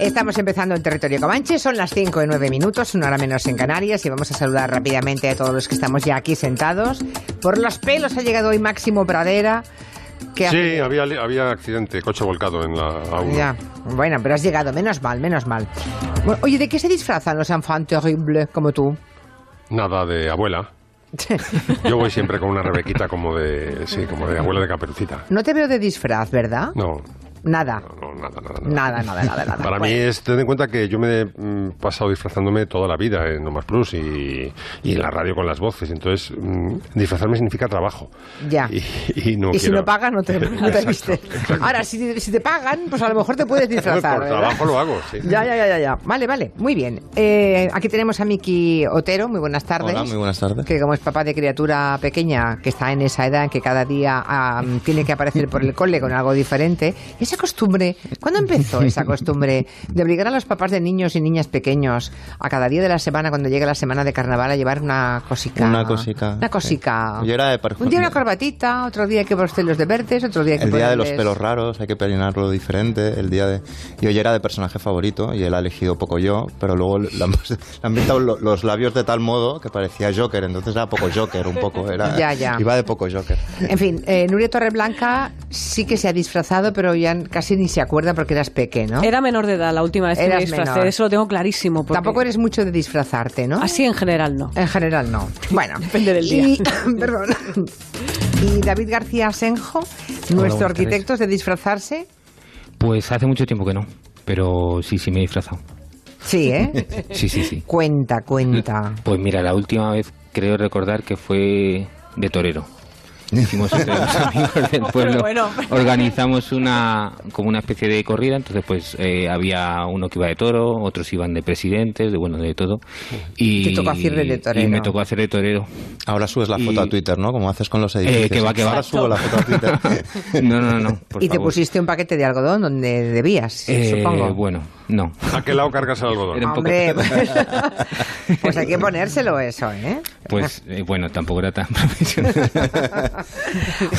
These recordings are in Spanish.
Estamos empezando en territorio Comanche, son las 5 y 9 minutos, una hora menos en Canarias, y vamos a saludar rápidamente a todos los que estamos ya aquí sentados. Por los pelos ha llegado hoy Máximo Pradera. que Sí, había, había accidente, coche volcado en la A1. Ya, bueno, pero has llegado, menos mal, menos mal. Bueno, oye, ¿de qué se disfrazan los enfants terribles como tú? Nada de abuela. Yo voy siempre con una rebequita como de, sí, como de abuela de caperucita. No te veo de disfraz, ¿verdad? No, Nada. no, nada, nada. Nada, nada, nada, nada. Para mí Bueno. es, ten en cuenta que yo me he mm, pasado disfrazándome toda la vida en No Más Plus y, y en la radio con las voces. Entonces, mm, disfrazarme significa trabajo. Ya. Y, y no y si no pagan, no te, no te. Ahora, si, si te pagan, pues a lo mejor te puedes disfrazar. Por ¿verdad? trabajo lo hago, sí. Ya, ya, ya, ya, ya. Vale, vale. Muy bien. Eh, aquí tenemos a Miki Otero. Muy buenas tardes. Hola, muy buenas tardes. Que como es papá de criatura pequeña, que está en esa edad en que cada día ah, tiene que aparecer por el cole con algo diferente, esa costumbre, ¿cuándo empezó esa costumbre de obligar a los papás de niños y niñas pequeños a cada día de la semana, cuando llega la semana de carnaval, a llevar una cosica? Una cosica. Una cosica. Sí. Yo era de Un día una corbatita, otro día hay que ponerlos de verdes, otro día hay que El día de los pelos raros, hay que peinarlo diferente. El día de. Yo ya era de personaje favorito y él ha elegido poco yo, pero luego le han, han pintado lo- los labios de tal modo que parecía Joker, entonces era poco Joker, un poco. Era, Ya, ya. Iba de poco Joker. En fin, eh, Nuria Torreblanca sí que se ha disfrazado, pero ya casi ni se acuerda porque eras pequeño, ¿no? Era menor de edad la última vez que me disfracé, menor. eso lo tengo clarísimo. porque- Tampoco eres mucho de disfrazarte, ¿no? Así en general no. En general no. Bueno, Depende del y- perdón. Y David García Senjo, nuestro arquitecto, es de disfrazarse. Pues hace mucho tiempo que no, pero sí, sí me he disfrazado. Sí, ¿eh? Sí, sí, sí. cuenta, cuenta. Pues mira, la última vez creo recordar que fue de torero. Hicimos entre los amigos del pueblo, bueno. organizamos una como una especie de corrida, entonces pues eh, había uno que iba de toro, otros iban de presidentes, de bueno, de todo. Y, Te tocó hacer de torero. Y me tocó hacer de torero. Ahora subes la Y- foto a Twitter, ¿no? Como haces con los edificios. que va, que va. Ahora subo la foto a Twitter. No, no, no. por y te pusiste un paquete de algodón donde debías, Eh, supongo. Bueno, no. ¿A qué lado cargas el algodón? Era un poco- Hombre, pues, pues hay que ponérselo eso, ¿eh? Pues eh, bueno, tampoco era tan profesional.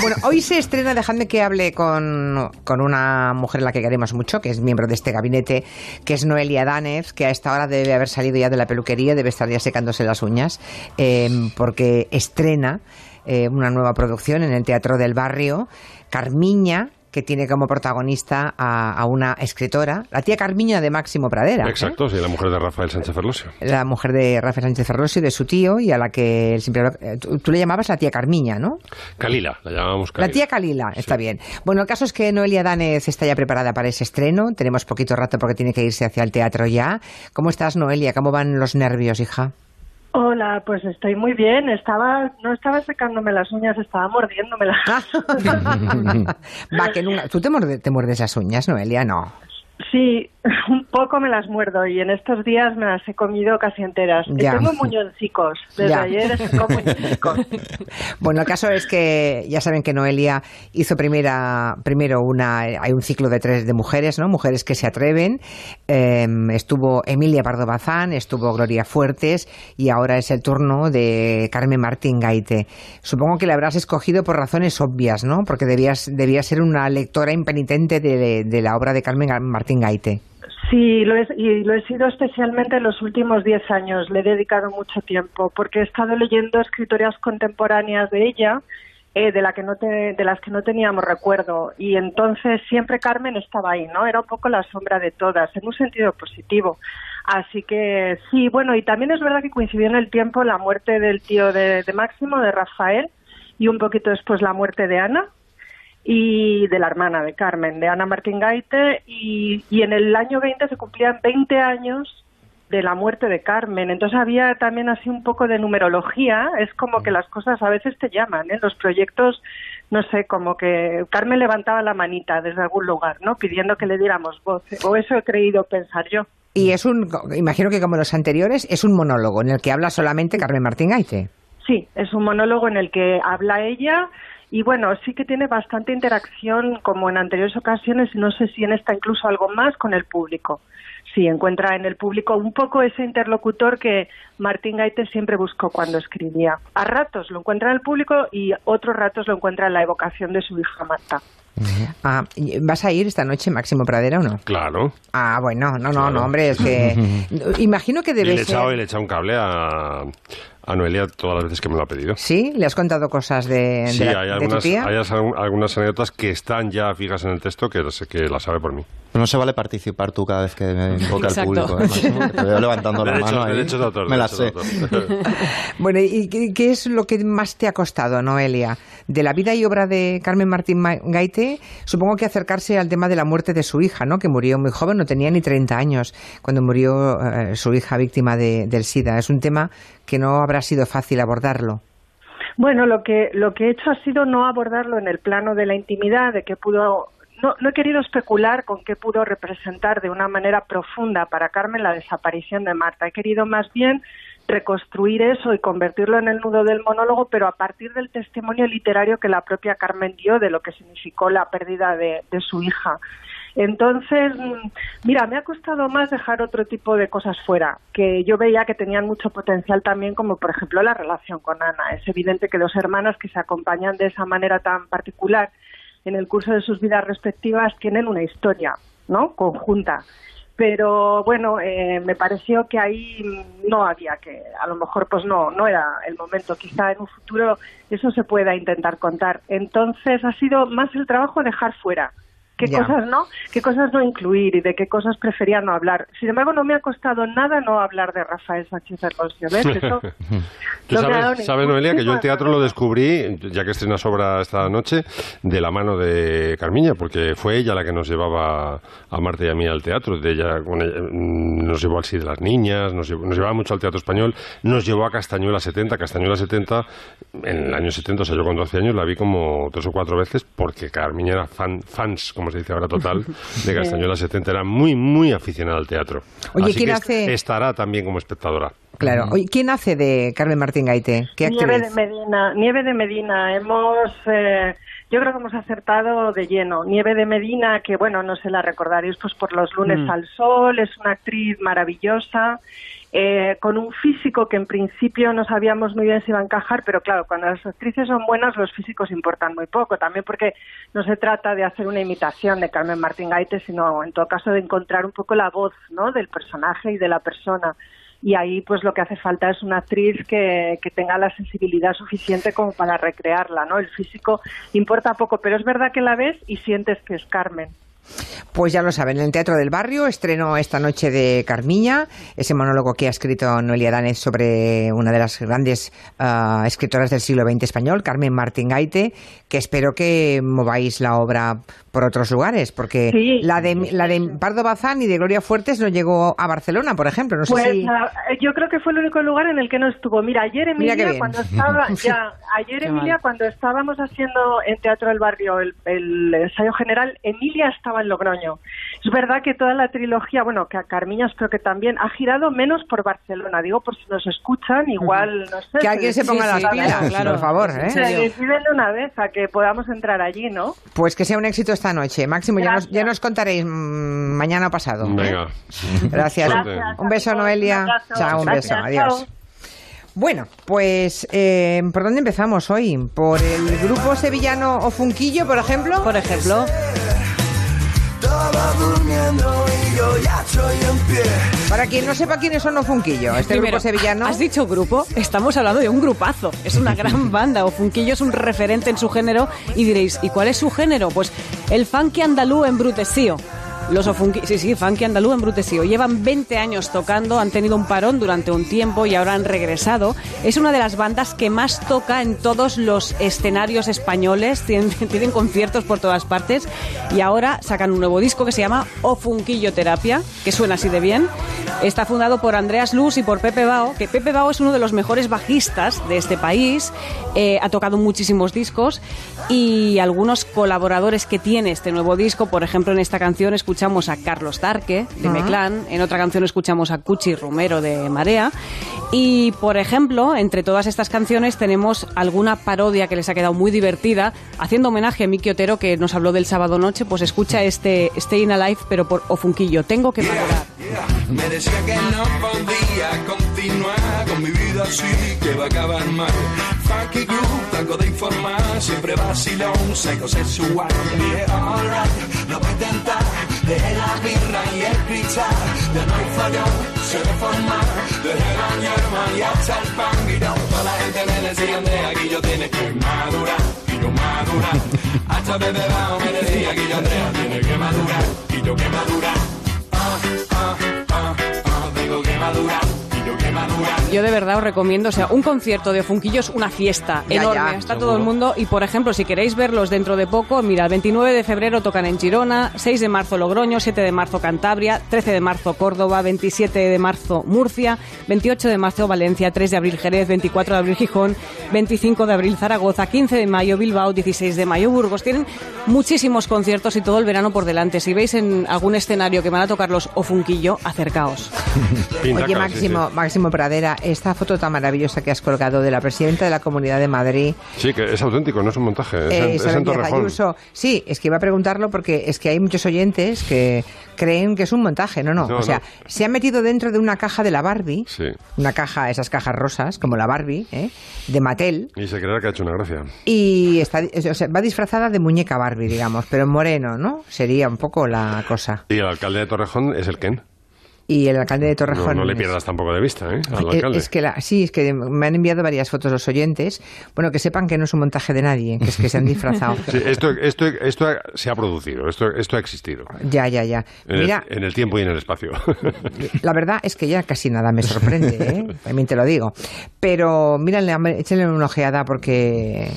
Bueno, hoy se estrena, dejadme que hable con, con una mujer a la que queremos mucho, que es miembro de este gabinete, que es Noelia Danez, que a esta hora debe haber salido ya de la peluquería, debe estar ya secándose las uñas, eh, porque estrena eh, una nueva producción en el Teatro del Barrio, Carmiña, que tiene como protagonista a, a una escritora, la tía Carmiña de Máximo Pradera. ¿eh? Exacto, sí, la mujer de Rafael Sánchez Ferlosio. La mujer de Rafael Sánchez Ferrosio, de su tío, y a la que él siempre... eh, Tú, tú le llamabas la tía Carmiña, ¿no? Calila, la llamábamos Calila. La tía Calila, está bien. Bueno, el caso es que Noelia Danez está ya preparada para ese estreno. Tenemos poquito rato porque tiene que irse hacia el teatro ya. ¿Cómo estás, Noelia? ¿Cómo van los nervios, hija? Hola, pues estoy muy bien. Estaba, no estaba secándome las uñas, estaba mordiéndomelas. Va, que nunca... ¿Tú te, muerde- te muerdes las uñas, Noelia? No. Sí, un poco me las muerdo y en estos días me las he comido casi enteras. Ya. Tengo muñoncicos. Desde Ya. ayer tengo muñoncicos. Bueno, el caso es que ya saben que Noelia hizo primera, primero una, hay un ciclo de tres de mujeres, ¿no? Mujeres que se atreven. Eh, estuvo Emilia Pardo Bazán, estuvo Gloria Fuertes y ahora es el turno de Carmen Martín Gaite. Supongo que la habrás escogido por razones obvias, ¿no? Porque debías, debías ser una lectora impenitente de, de la obra de Carmen Martín Sí, lo he, y lo he sido especialmente en los últimos diez años. Le he dedicado mucho tiempo porque he estado leyendo escritoras contemporáneas de ella, eh, de, la que no te- de las que no teníamos recuerdo. Y entonces siempre Carmen estaba ahí, ¿no? Era un poco la sombra de todas, en un sentido positivo. Así que sí, bueno, y también es verdad que coincidió en el tiempo la muerte del tío de Máximo, de Rafael, y un poquito después la muerte de Ana y de la hermana de Carmen, de Ana Martín Gaite, y, y en el año 20 se cumplían 20 años de la muerte de Carmen. Entonces había también así un poco de numerología, es como que las cosas a veces te llaman, ¿eh? los proyectos, no sé, como que Carmen levantaba la manita desde algún lugar, ¿no? Pidiendo que le diéramos voz, o eso he creído pensar yo. Y es un, imagino que como los anteriores, es un monólogo en el que habla solamente Carmen Martín Gaite. Sí, es un monólogo en el que habla ella y bueno, sí que tiene bastante interacción como en anteriores ocasiones y no sé si en esta incluso algo más con el público. Sí, encuentra en el público un poco ese interlocutor que Martín Gaite siempre buscó cuando escribía. A ratos lo encuentra en el público y otros ratos lo encuentra en la evocación de su hija Marta. Ah, ¿Vas a ir esta noche, Máximo Pradera, o no? Claro. Ah, bueno, no, no, no, hombre, es que... Imagino que Y debe le he ser... echado, y le he echado un cable a, a Noelia todas las veces que me lo ha pedido. ¿Sí? ¿Le has contado cosas de, Sí, de la- hay de tu algunas, tía? hay as- algunas anécdotas que están ya fijas en el texto que, que la sabe por mí. No se vale participar tú cada vez que me invoca el Exacto. público. ¿eh, te veo levantando la Derechos- mano ahí. derechos de autor, me la sé. Bueno, ¿y qué, qué es lo que más te ha costado, Noelia? De la vida y obra de Carmen Martín Ma- Gaite, supongo que acercarse al tema de la muerte de su hija, ¿no? Que murió muy joven, no tenía ni 30 años cuando murió eh, su hija víctima de- del SIDA. Es un tema que no habrá sido fácil abordarlo. Bueno, lo que, lo que he hecho ha sido no abordarlo en el plano de la intimidad, de qué pudo. No, no he querido especular con qué pudo representar de una manera profunda para Carmen la desaparición de Marta. He querido más bien reconstruir eso y convertirlo en el nudo del monólogo, pero a partir del testimonio literario que la propia Carmen dio de lo que significó la pérdida de, de su hija. Entonces, mm, mira, me ha costado más dejar otro tipo de cosas fuera, que yo veía que tenían mucho potencial también, como por ejemplo la relación con Ana. Es evidente que dos hermanas que se acompañan de esa manera tan particular en el curso de sus vidas respectivas tienen una historia, ¿no? Conjunta. Pero bueno, eh, me pareció que ahí no había que, a lo mejor pues no, no era el momento. Quizá en un futuro eso se pueda intentar contar. Entonces ha sido más el trabajo dejar fuera qué Ya. cosas no, qué cosas no incluir y de qué cosas prefería no hablar. Sin embargo, no me ha costado nada no hablar de Rafael Sánchez Hermosio, ¿ves? Eso Tú no sabes, sabes, Noelia, que yo el teatro lo descubrí, ya que estrenas obra esta noche, de la mano de Carmiña, porque fue ella la que nos llevaba a Marta y a mí al teatro. De ella, ella, mm, nos llevó al Sí de las Niñas, nos, llevó- nos llevaba mucho al teatro español, nos llevó a Castañuela 70. Castañuela 70, en el año 70, o sea, yo con 12 años la vi como tres o cuatro veces, porque Carmiña era fan, fans, como se dice ahora, total, de Castañuela 70. Era muy, muy aficionada al teatro. Oye, Así ¿quién que hace- estará también como espectadora. Claro. Oye, ¿Quién hace de Carmen Martín Gaite? ¿Qué Nieve actriz? de Medina, Nieve de Medina, hemos, eh, yo creo que hemos acertado de lleno. Nieve de Medina, que bueno, no se la recordaréis pues por los lunes Mm. al sol, es una actriz maravillosa, eh, con un físico que en principio no sabíamos muy bien si iba a encajar, pero claro, cuando las actrices son buenas, los físicos importan muy poco, también porque no se trata de hacer una imitación de Carmen Martín Gaite, sino en todo caso de encontrar un poco la voz, ¿no?, del personaje y de la persona y ahí pues lo que hace falta es una actriz que, que tenga la sensibilidad suficiente como para recrearla, ¿no? El físico importa poco, pero es verdad que la ves y sientes que es Carmen. Pues ya lo saben, en el Teatro del Barrio estreno esta noche de Carmiña, ese monólogo que ha escrito Noelia Danez sobre una de las grandes ah, escritoras del siglo XX español, Carmen Martín Gaite, que espero que mováis la obra por otros lugares, porque Sí. la de la de Pardo Bazán y de Gloria Fuertes no llegó a Barcelona, por ejemplo. No sé Pues si... ah, yo creo que fue el único lugar en el que no estuvo. Mira, ayer Emilia bien. cuando estaba ya ayer Emilia cuando estábamos haciendo en Teatro del Barrio el, el ensayo general, Emilia estaba en Logroño. Es verdad que toda la trilogía, bueno, que a Carmiña espero que también ha girado menos por Barcelona. Digo, por si nos escuchan, igual no sé. Que alguien se ponga Sí, las sí, pilas, claro, claro. por favor. ¿eh? se deciden de una vez a que podamos entrar allí, ¿no? Pues que sea un éxito esta noche. Máximo, ya nos, Gracias. ya nos contaréis mm, mañana o pasado. ¿eh? Venga. Gracias. Suerte. Un beso, Un Noelia. abrazo. Chao, un Gracias, beso. Adiós. chao. Bueno, pues eh, ¿por dónde empezamos hoy? ¿Por el grupo sevillano o Funquillo, por ejemplo? Por ejemplo, Estaba durmiendo y yo ya estoy en pie. Para quien no sepa quiénes son o Funquillo, este primero, grupo sevillano. ¿has dicho grupo? Estamos hablando de un grupazo. Es una gran banda. Ofunquillo es un referente en su género. Y diréis, ¿y cuál es su género? Pues el funky andalú embrutecido. Los Ofunqui- sí, sí, funky andalú embrutecido. Llevan 20 años tocando, han tenido un parón durante un tiempo y ahora han regresado. Es una de las bandas que más toca en todos los escenarios españoles, tienen, tienen conciertos por todas partes y ahora sacan un nuevo disco que se llama Ofunquillo Terapia, que suena así de bien. Está fundado por Andreas Luz y por Pepe Bao, que Pepe Bao es uno de los mejores bajistas de este país, eh, ha tocado muchísimos discos y algunos colaboradores que tiene este nuevo disco, por ejemplo en esta canción escuchamos escuchamos a Carlos Darque de Ajá. Meclán, en otra canción escuchamos a Cuchi Romero de Marea. Y, por ejemplo, entre todas estas canciones tenemos alguna parodia que les ha quedado muy divertida, haciendo homenaje a Miki Otero, que nos habló del sábado noche, pues escucha este Staying Alive, pero por Ofunquillo. Tengo que madurar. Me decía que no podía continuar con mi vida así, que va a acabar mal. Funky groove, de informar, siempre vacilón, seco sexual. Yeah, alright, lo voy a intentar, de la birra y el cristal. Hay fallón, se reforma, desde la hierba y hasta el pan. No, toda la gente me decía, de aquí yo tiene que madurar, y yo madurar. Hasta desde debajo me decía que yo Andrea tiene que madurar, y yo que madurar. Ah, ah, ah, ah, tengo que madurar, yo de verdad os recomiendo, o sea, un concierto de Funquillo es una fiesta Ya, enorme, ya, está todo el mundo y por ejemplo, si queréis verlos dentro de poco, mira, el 29 de febrero tocan en Girona, 6 de marzo Logroño, 7 de marzo Cantabria, 13 de marzo Córdoba, 27 de marzo Murcia, 28 de marzo Valencia, 3 de abril Jerez, 24 de abril Gijón, 25 de abril Zaragoza, 15 de mayo Bilbao, 16 de mayo Burgos. Tienen muchísimos conciertos y todo el verano por delante. Si veis en algún escenario que van a tocar los o Funquillo, acercaos. Oye, Máximo, Máximo Pradera, esta foto tan maravillosa que has colgado de la presidenta de la Comunidad de Madrid, Sí, que es auténtico, no es un montaje. Es, en- eh, es en Torrejón. Ayuso. Sí, es que iba a preguntarlo porque es que hay muchos oyentes que creen que es un montaje. No, no. No, o sea, no. se ha metido dentro de una caja de la Barbie, Sí. una caja, esas cajas rosas, como la Barbie, ¿eh? de Mattel, Y se creerá que ha hecho una gracia. y está, o sea, va disfrazada de muñeca Barbie, digamos, pero en moreno, ¿no? Sería un poco la cosa. Y el alcalde de Torrejón es el Ken. Y el alcalde de No, Torrejón. no le es- pierdas tampoco de vista, ¿eh? Al Eh, alcalde. Es que la, sí, es que me han enviado varias fotos los oyentes. Bueno, que sepan que no es un montaje de nadie, que es que se han disfrazado. Sí, esto, esto, esto se ha producido, esto, esto ha existido. Ya, ya, ya. En, el- Mira, en el tiempo y en el espacio. la verdad es que ya casi nada me sorprende, ¿eh? También te lo digo. Pero mírale, hombre, échenle una ojeada porque,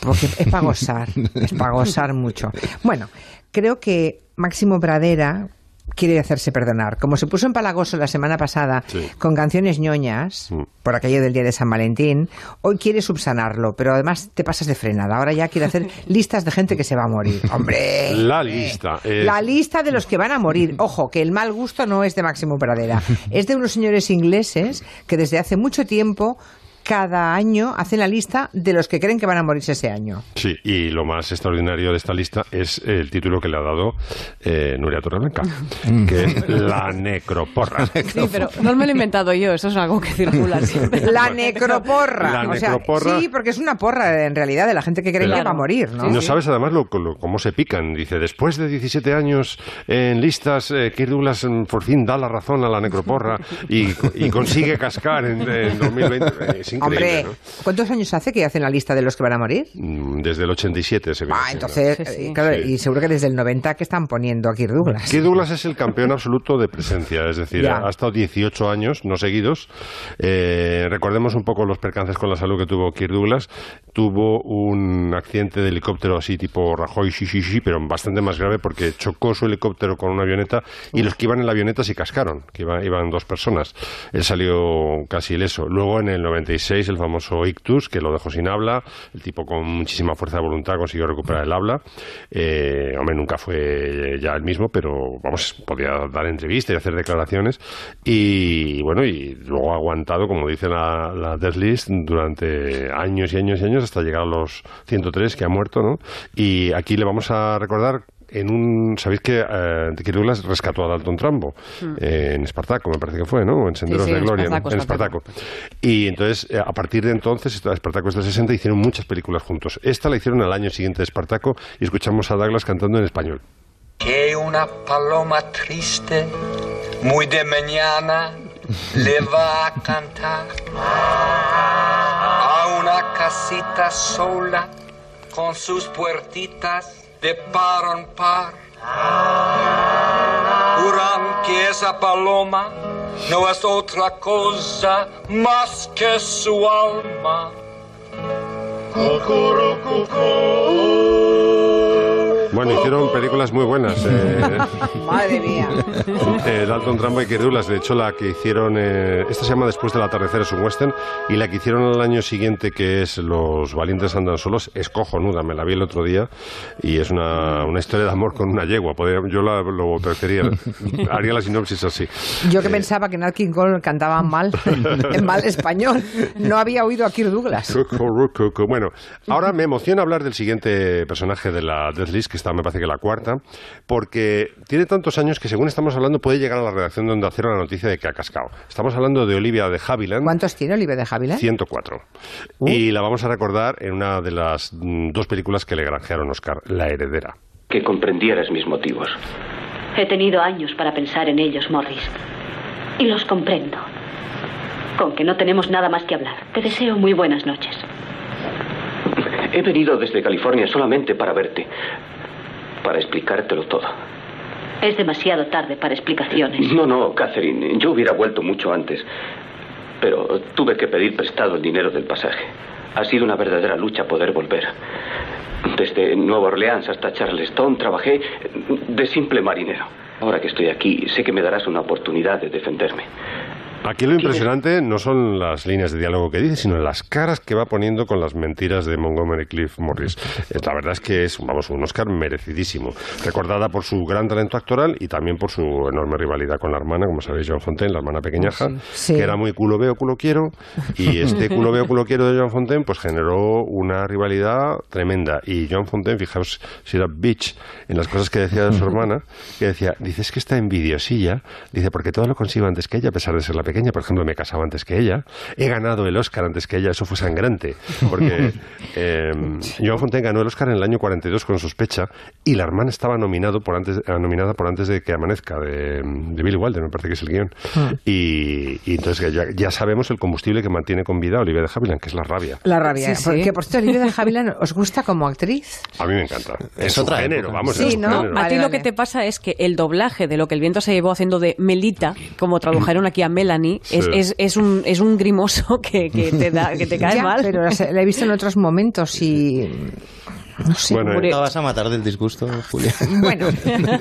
porque es para gozar, es para gozar mucho. Bueno, creo que Máximo Pradera quiere hacerse perdonar. Como se puso en Palagoso la semana pasada Sí. con canciones ñoñas, Mm. por aquello del día de San Valentín, hoy quiere subsanarlo, pero además te pasas de frenada. Ahora ya quiere hacer listas de gente que se va a morir. ¡Hombre! La lista. es- La lista de los que van a morir. Ojo, que el mal gusto no es de Máximo Pradera. Es de unos señores ingleses que desde hace mucho tiempo, cada año, hacen la lista de los que creen que van a morirse ese año. Sí, y lo más extraordinario de esta lista es el título que le ha dado eh, Nuria Torreblanca, que es La Necroporra. Sí, pero no me lo he inventado yo, eso es algo que circula siempre. La necroporra. La O sea, necroporra. sí, porque es una porra en realidad de la gente que cree que va a morir, ¿no? No sabes además lo, lo- cómo se pican. Dice, después de 17 años en listas, eh, Kirk Douglas mm, por fin da la razón a la necroporra y, y consigue cascar en, en 2020. Es increíble, Hombre, ¿no? ¿cuántos años hace que hacen la lista de los que van a morir? Mm, Desde el 87 se. Ah, entonces, Sí, sí. claro, Sí. y seguro que desde el 90 que están poniendo a Kirk Douglas. Kirk Douglas es el campeón absoluto de presencia, es decir, Ya. ha estado 18 años, no seguidos. Eh, recordemos un poco los percances con la salud que tuvo Kirk Douglas. Tuvo un accidente de helicóptero así tipo Rajoy, sí, sí, sí, pero bastante más grave porque chocó su helicóptero con una avioneta y los que iban en la avioneta se cascaron, que iba- iban dos personas. Él salió casi ileso. Luego en el 96 el famoso ictus, que lo dejó sin habla, el tipo con muchísima fuerza de voluntad consiguió recuperar el habla. Eh, hombre, nunca fue ya el mismo, pero vamos, podía dar entrevistas y hacer declaraciones. Y bueno, y luego ha aguantado, como dice la, la durante años y años y años hasta llegar a los 103 que ha muerto, ¿no? Y aquí le vamos a recordar en un sabéis que eh, Douglas rescató a Dalton Trambo eh, en Espartaco me parece que fue no en Senderos Mm. sí, de Gloria en Espartaco. Espartaco. Y entonces eh, a partir de entonces Espartaco es del 60 hicieron muchas películas juntos. Esta la hicieron al año siguiente de Espartaco y escuchamos a Douglas cantando en español. Que una paloma triste, muy de mañana, le va a cantar a una casita sola con sus puertitas de par en par. Juran que esa paloma no es otra cosa más que su alma. Bueno, Bueno, hicieron películas muy buenas. eh, Madre mía. eh, Dalton Trumbo y Kirk Douglas. De hecho, la que hicieron, eh, esta se llama Después del atardecer, es un western, y la que hicieron al año siguiente, que es Los valientes andan solos, es cojonuda. Me la vi el otro día y es una, una historia de amor con una yegua. Podría- yo la, lo prefería, haría la sinopsis así. Yo que pensaba que Nat King Cole cantaba mal, en mal español. No había oído a Kirk Douglas. Bueno, ahora me emociona hablar del siguiente personaje de la Death List, que está, me parece que la cuarta, porque tiene tantos años que según estamos hablando puede llegar a la redacción donde hacer la noticia de que ha cascado. Estamos hablando de Olivia de Havilland. ¿Cuántos tiene Oliver de Havilland? 104. Y la vamos a recordar en una de las mm, dos películas que le granjearon Oscar, La Heredera. Que comprendieras mis motivos. He tenido años para pensar en ellos, Morris. Y los comprendo. Con que no tenemos nada más que hablar. Te deseo muy buenas noches. He venido desde California solamente para verte. Para explicártelo todo. Es demasiado tarde para explicaciones. No, no, Catherine. Yo hubiera vuelto mucho antes. Pero tuve que pedir prestado el dinero del pasaje. Ha sido una verdadera lucha poder volver. Desde Nueva Orleans hasta Charleston trabajé de simple marinero. Ahora que estoy aquí, sé que me darás una oportunidad de defenderme. Aquí lo impresionante no son las líneas de diálogo que dice, sino las caras que va poniendo con las mentiras de Montgomery Cliff Morris. Eh, La verdad es que es, vamos, un Oscar merecidísimo. Recordada por su gran talento actoral y también por su enorme rivalidad con la hermana, como sabéis, John Fontaine, la hermana pequeñaja, Sí. que era muy culo veo, culo quiero. Y este culo veo, culo quiero de John Fontaine, pues generó una rivalidad tremenda. Y John Fontaine, fijaos si era bitch en las cosas que decía de su hermana, que decía, dice, es que está envidiosilla, dice, porque todo lo consigo antes que ella, a pesar de ser la pequeña. Por ejemplo, me casaba antes que ella, he ganado el Oscar antes que ella, eso fue sangrante, porque eh, John Fontaine ganó el Oscar en el año 42 con Sospecha y la hermana estaba nominado por antes, eh, nominada por antes de que amanezca, de, de Billy Wilder, me parece que es el guion. Y, y entonces ya, ya sabemos el combustible que mantiene con vida a Olivia de Havilland, que es la rabia. La rabia. Sí, sí. Porque, por cierto, Olivia de Havilland, ¿os gusta como actriz? A mí me encanta. Es su otra género, época. vamos, Sí, es ¿no? género. A Vale, ti lo vale. que te pasa es que el doblaje de lo que el viento se llevó haciendo de Melita, como tradujeron aquí a Melanie, es, Sí. es, es un, es un grimoso que, que te, da, que te cae Ya, mal. pero la he visto en otros momentos y... No sé. Bueno, ¿Te vas a matar del disgusto, Julia? Bueno,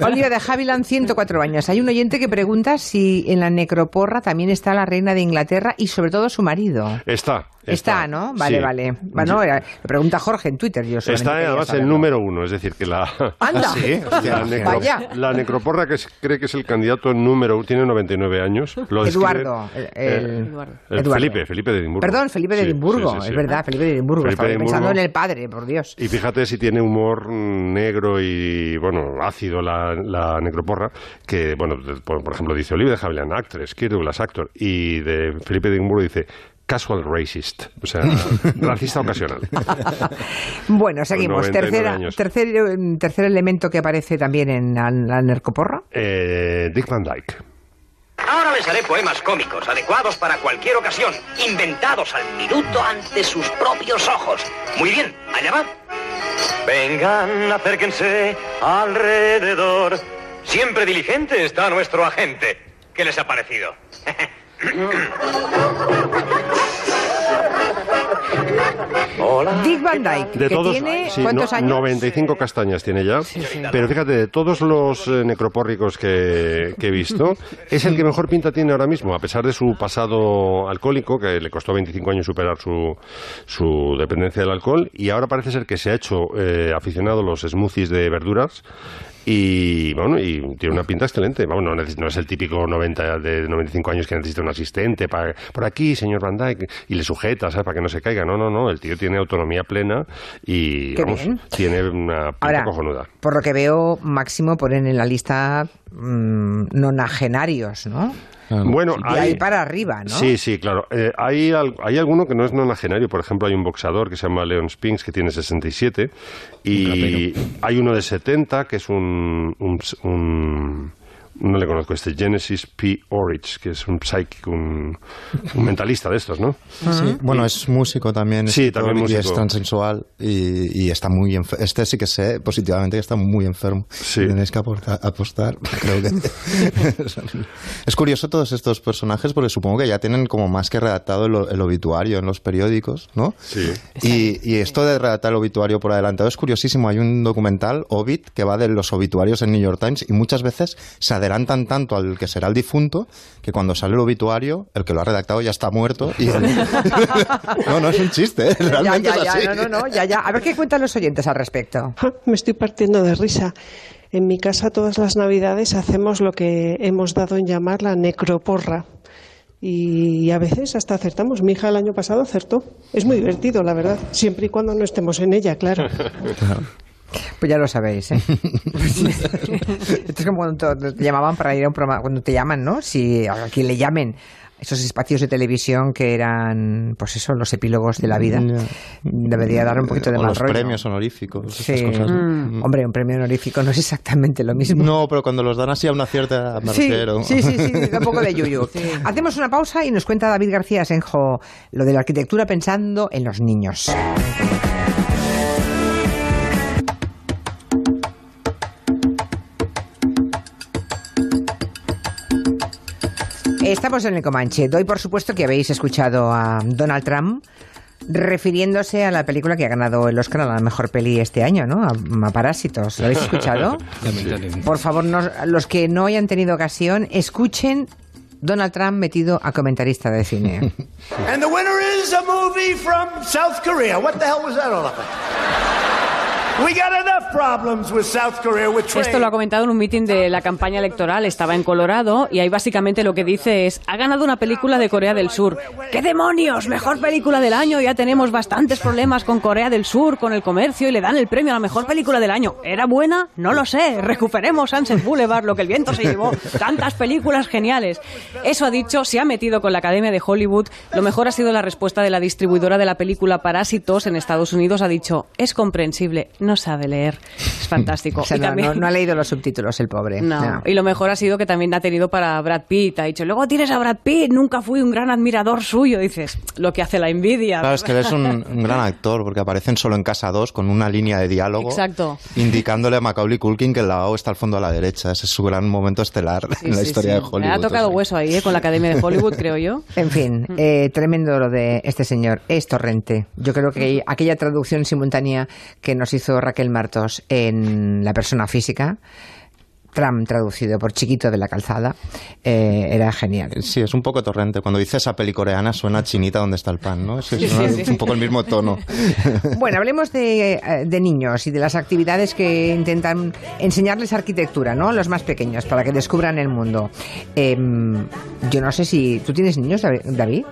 Olivia de Havilland, 104 años. Hay un oyente que pregunta si en la necroporra también está la reina de Inglaterra y sobre todo su marido. Está. Está, ¿no? Vale, Sí. vale. Bueno, lo pregunta Jorge en Twitter. Yo Está además el número uno, es decir, que la, Anda. Sí, la, necro- Vaya. la necroporra que es- cree que es el candidato número uno, tiene 99 años. Lo describe- Eduardo, el- el- eh, Eduardo. Felipe, Felipe de Edimburgo. Perdón, Felipe de Sí, Edimburgo, sí, sí, sí. es verdad, Felipe de Edimburgo. Felipe Estaba de pensando en el padre, por Dios. Y fíjate si tiene humor negro y, bueno, ácido la, la necroporra, que, bueno, por, por ejemplo, dice Olivia de Havilland, actress, Kirk Douglas, actor, y de Felipe de Edimburgo dice casual racist, o sea, racista ocasional. Bueno, seguimos. 99 Tercera, años. tercer, eh, tercer elemento que aparece también en la, la necroporra. Eh, Dick Van Dyke. Ahora les haré poemas cómicos, adecuados para cualquier ocasión, inventados al minuto ante sus propios ojos. Muy bien, allá va. Vengan, acérquense alrededor. Siempre diligente está nuestro agente. ¿Qué les ha parecido? Hola. Dick Van Dyke, De que todos, tiene sí, ¿cuántos no- años? 95 castañas tiene ya. Pero fíjate, de todos los eh, necropórricos que, que he visto, es el que mejor pinta tiene ahora mismo, a pesar de su pasado alcohólico, que le costó 25 años superar su, su dependencia del alcohol, y ahora parece ser que se ha hecho eh, aficionado a los smoothies de verduras. Y bueno, y tiene una pinta excelente. Vamos, no, no es el típico 90 de 95 años que necesita un asistente para, por aquí, señor Van Dyke, y le sujeta, ¿sabes? Para que no se caiga. No, no, no. El tío tiene autonomía plena y vamos, tiene una pinta Ahora, cojonuda. por lo que veo, Máximo ponen en la lista mm, nonagenarios, ¿no? Bueno, ahí para arriba, ¿no? Sí, sí, claro. Eh, hay, al- hay alguno que no es nonagenario. Por ejemplo, hay un boxador que se llama Leon Spinks que tiene 67 y hay uno de 70 que es un, un, un, no le conozco este, Genesis P. Orich, que es un psychic, un, un mentalista de estos, ¿no? Sí, bueno, es músico también. Sí, escritor también Y es músico. transensual y, y está muy enfermo. Este sí que sé positivamente que está muy enfermo. Tenéis que apostar, creo que. es curioso todos estos personajes porque supongo que ya tienen como más que redactado el, el obituario en los periódicos, ¿no? Sí. Y, y esto de redactar el obituario por adelantado es curiosísimo. Hay un documental, Obit, que va de los obituarios en New York Times y muchas veces se adelantan tanto al que será el difunto que cuando sale el obituario, el que lo ha redactado ya está muerto. Y no, no es un chiste, ¿eh? realmente ya, ya, es así. ya, no, no, no, ya, ya. A ver qué cuentan los oyentes al respecto. Me estoy partiendo de risa. En mi casa todas las navidades hacemos lo que hemos dado en llamar la necroporra. Y a veces hasta acertamos. Mi hija el año pasado acertó. Es muy divertido, la verdad. Siempre y cuando no estemos en ella, claro. Pues ya lo sabéis, ¿eh? Esto es como cuando te te llamaban para ir a un programa, cuando te llaman, ¿no? Si a quien le llamen esos espacios de televisión que eran, pues eso, los epílogos de la vida. Debería dar un poquito de O mal los rollo. premios honoríficos. Sí. esas cosas. Mm. Hombre, un premio honorífico no es exactamente lo mismo. No, pero cuando los dan así a una cierta me Sí, refiero. sí, sí, sí, un poco de yuyu. Hacemos una pausa y nos cuenta David García Senjo lo de la arquitectura pensando en los niños. Estamos en el Comanche. Doy por supuesto que habéis escuchado a Donald Trump refiriéndose a la película que ha ganado el Oscar a la mejor peli este año, ¿no? A, a Parásitos. ¿Lo habéis escuchado? Por favor, no- los que no hayan tenido ocasión, escuchen Donald Trump metido a comentarista de cine. And the winner is a movie from South Korea. What the hell was that all about? Esto lo ha comentado en un mitin de la campaña electoral. Estaba en Colorado y ahí básicamente lo que dice es: ha ganado una película de Corea del Sur. ¡Qué demonios! Mejor película del año. Ya tenemos bastantes problemas con Corea del Sur, con el comercio y le dan el premio a la mejor película del año. ¿Era buena? No lo sé. Recuperemos Sunset Boulevard, lo que el viento se llevó. Tantas películas geniales. Eso ha dicho, se ha metido con la Academia de Hollywood. Lo mejor ha sido la respuesta de la distribuidora de la película Parásitos en Estados Unidos. Ha dicho: es comprensible, no sabe leer. Es fantástico. O sea, Y no, también- no- no ha leído los subtítulos el pobre. no. y lo mejor ha sido que también ha tenido para Brad Pitt. Ha dicho, luego tienes a Brad Pitt, nunca fui un gran admirador suyo. Dices, lo que hace la envidia. Claro, es que él es un, un gran actor porque aparecen solo en Casa 2 con una línea de diálogo Exacto. indicándole a Macaulay Culkin que el lavabo está al fondo a la derecha. Ese es su gran momento estelar Sí, en la sí, historia sí. de Hollywood. Me ha tocado hueso ahí, ¿eh? con la Academia de Hollywood, creo yo. En fin, eh, tremendo lo de este señor. Es torrente. Yo creo que aquella traducción simultánea que nos hizo Raquel Martos en La persona física, Trump traducido por Chiquito de la Calzada, eh, era genial. Sí, es un poco torrente. Cuando dice esa peli coreana suena chinita donde está el pan, ¿no? Es, es Sí, una- sí, sí. un poco el mismo tono. Bueno, hablemos de, eh, de niños y de las actividades que intentan enseñarles arquitectura, ¿no? Los más pequeños, para que descubran el mundo. Em, yo no sé si... ¿Tú tienes niños, David- David?